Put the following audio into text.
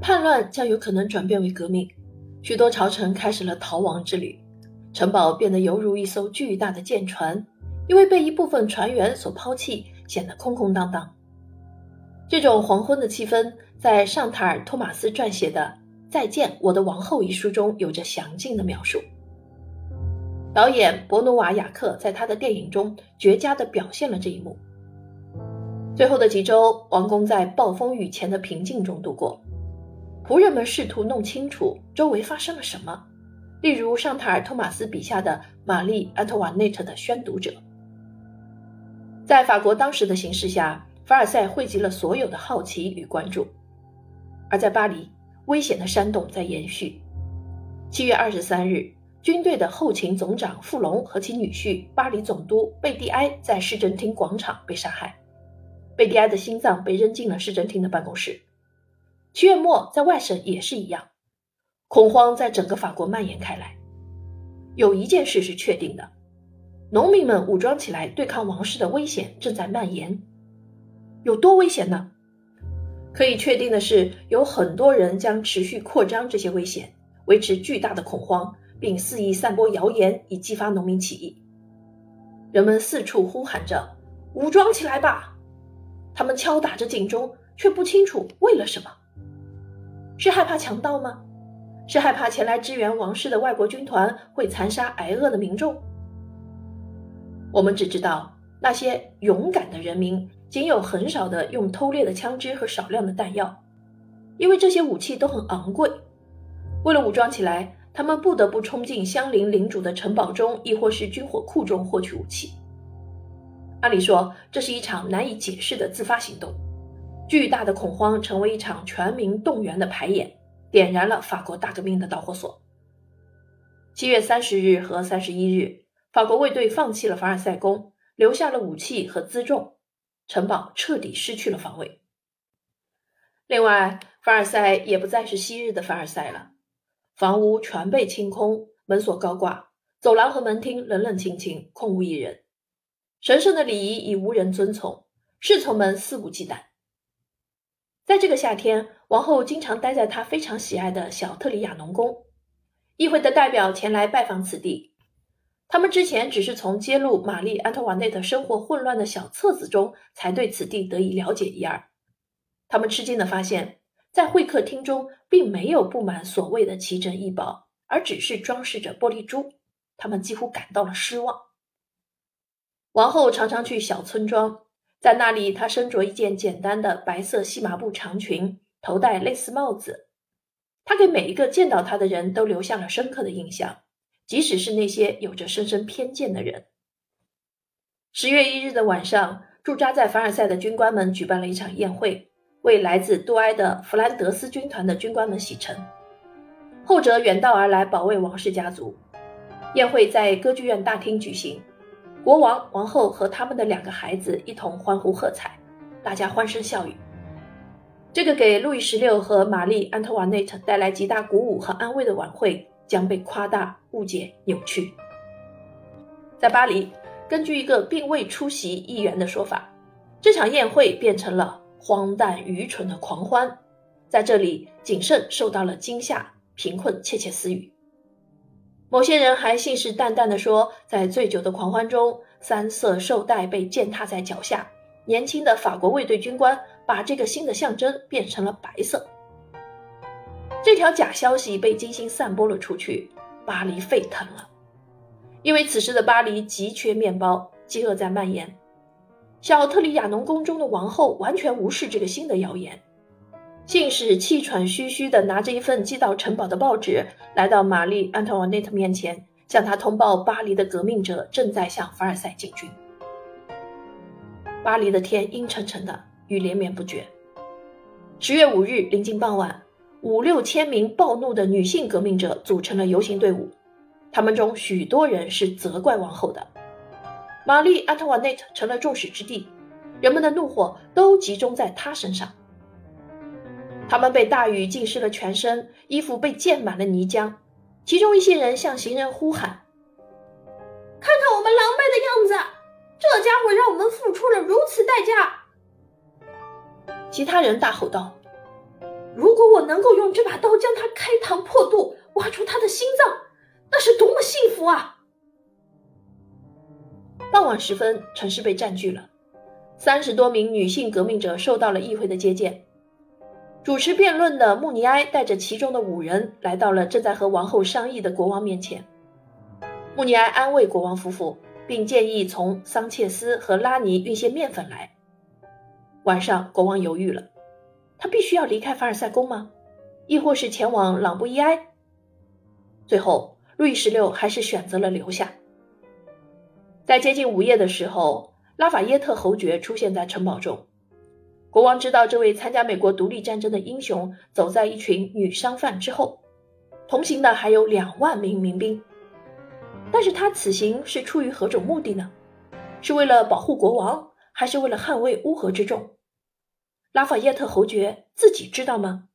叛乱将有可能转变为革命，许多朝臣开始了逃亡之旅，城堡变得犹如一艘巨大的舰船，因为被一部分船员所抛弃，显得空空荡荡。这种黄昏的气氛，在尚塔尔·托马斯撰写的《再见，我的王后》一书中有着详尽的描述。导演博努瓦·雅克在他的电影中绝佳地表现了这一幕。最后的几周，王宫在暴风雨前的平静中度过。仆人们试图弄清楚周围发生了什么，例如尚塔尔·托马斯笔下的玛丽·安托瓦内特的宣读者。在法国当时的形势下，凡尔赛汇集了所有的好奇与关注；而在巴黎，危险的煽动在延续。七月二十三日。军队的后勤总长富隆和其女婿巴黎总督贝蒂埃在市政厅广场被杀害，贝蒂埃的心脏被扔进了市政厅的办公室。七月末，在外省也是一样，恐慌在整个法国蔓延开来。有一件事是确定的：农民们武装起来对抗王室的危险正在蔓延。有多危险呢？可以确定的是，有很多人将持续扩张这些危险，维持巨大的恐慌。并肆意散播谣言，以激发农民起义。人们四处呼喊着：“武装起来吧！”他们敲打着警钟，却不清楚为了什么。是害怕强盗吗？是害怕前来支援王室的外国军团会残杀挨饿的民众？我们只知道，那些勇敢的人民仅有很少的用偷猎的枪支和少量的弹药，因为这些武器都很昂贵。为了武装起来。他们不得不冲进相邻领主的城堡中，亦或是军火库中获取武器。按理说，这是一场难以解释的自发行动。巨大的恐慌成为一场全民动员的排演，点燃了法国大革命的导火索。七月三十日和三十一日，法国卫队放弃了凡尔赛宫，留下了武器和辎重，城堡彻底失去了防卫。另外，凡尔赛也不再是昔日的凡尔赛了。房屋全被清空，门锁高挂，走廊和门厅冷冷清清，空无一人。神圣的礼仪已无人遵从，侍从们肆无忌惮。在这个夏天，王后经常待在她非常喜爱的小特里亚农宫。议会的代表前来拜访此地，他们之前只是从揭露玛丽安托瓦内特生活混乱的小册子中，才对此地得以了解一二。他们吃惊地发现。在会客厅中，并没有布满所谓的奇珍异宝，而只是装饰着玻璃珠。他们几乎感到了失望。王后常常去小村庄，在那里，她身着一件简单的白色细麻布长裙，头戴类似帽子。她给每一个见到她的人都留下了深刻的印象，即使是那些有着深深偏见的人。十月一日的晚上，驻扎在凡尔赛的军官们举办了一场宴会。为来自杜埃的弗兰德斯军团的军官们洗尘，后者远道而来保卫王室家族。宴会在歌剧院大厅举行，国王、王后和他们的两个孩子一同欢呼喝彩，大家欢声笑语。这个给路易十六和玛丽安托瓦内特带来极大鼓舞和安慰的晚会将被夸大、误解、扭曲。在巴黎，根据一个并未出席议员的说法，这场宴会变成了。荒诞愚蠢的狂欢，在这里，谨慎受到了惊吓，贫困窃窃私语。某些人还信誓旦旦地说，在醉酒的狂欢中，三色绶带被践踏在脚下。年轻的法国卫队军官把这个新的象征变成了白色。这条假消息被精心散播了出去，巴黎沸腾了，因为此时的巴黎急缺面包，饥饿在蔓延。小特里亚农宫中的王后完全无视这个新的谣言，信使气喘吁吁地拿着一份寄到城堡的报纸，来到玛丽安托瓦内特面前，向她通报巴黎的革命者正在向凡尔赛进军。巴黎的天阴沉沉的，雨连绵不绝。十月五日临近傍晚，五六千名暴怒的女性革命者组成了游行队伍，他们中许多人是责怪王后的。玛丽安托瓦内特成了众矢之的，人们的怒火都集中在她身上。他们被大雨浸湿了全身，衣服被溅满了泥浆。其中一些人向行人呼喊：“看看我们狼狈的样子，这家伙让我们付出了如此代价。”其他人大吼道：“如果我能够用这把刀将他开膛破肚，挖出他的心脏，那是多么幸福啊！傍晚时分，城市被占据了，三十多名女性革命者受到了议会的接见。主持辩论的穆尼埃带着其中的五人来到了正在和王后商议的国王面前。穆尼埃安慰国王夫妇，并建议从桑切斯和拉尼运些面粉来。晚上，国王犹豫了，他必须要离开凡尔赛宫吗？亦或是前往朗布伊埃？最后，路易十六还是选择了留下。在接近午夜的时候，拉法耶特侯爵出现在城堡中。国王知道这位参加美国独立战争的英雄走在一群女商贩之后，同行的还有两万名民兵。但是他此行是出于何种目的呢？是为了保护国王，还是为了捍卫乌合之众？拉法耶特侯爵自己知道吗？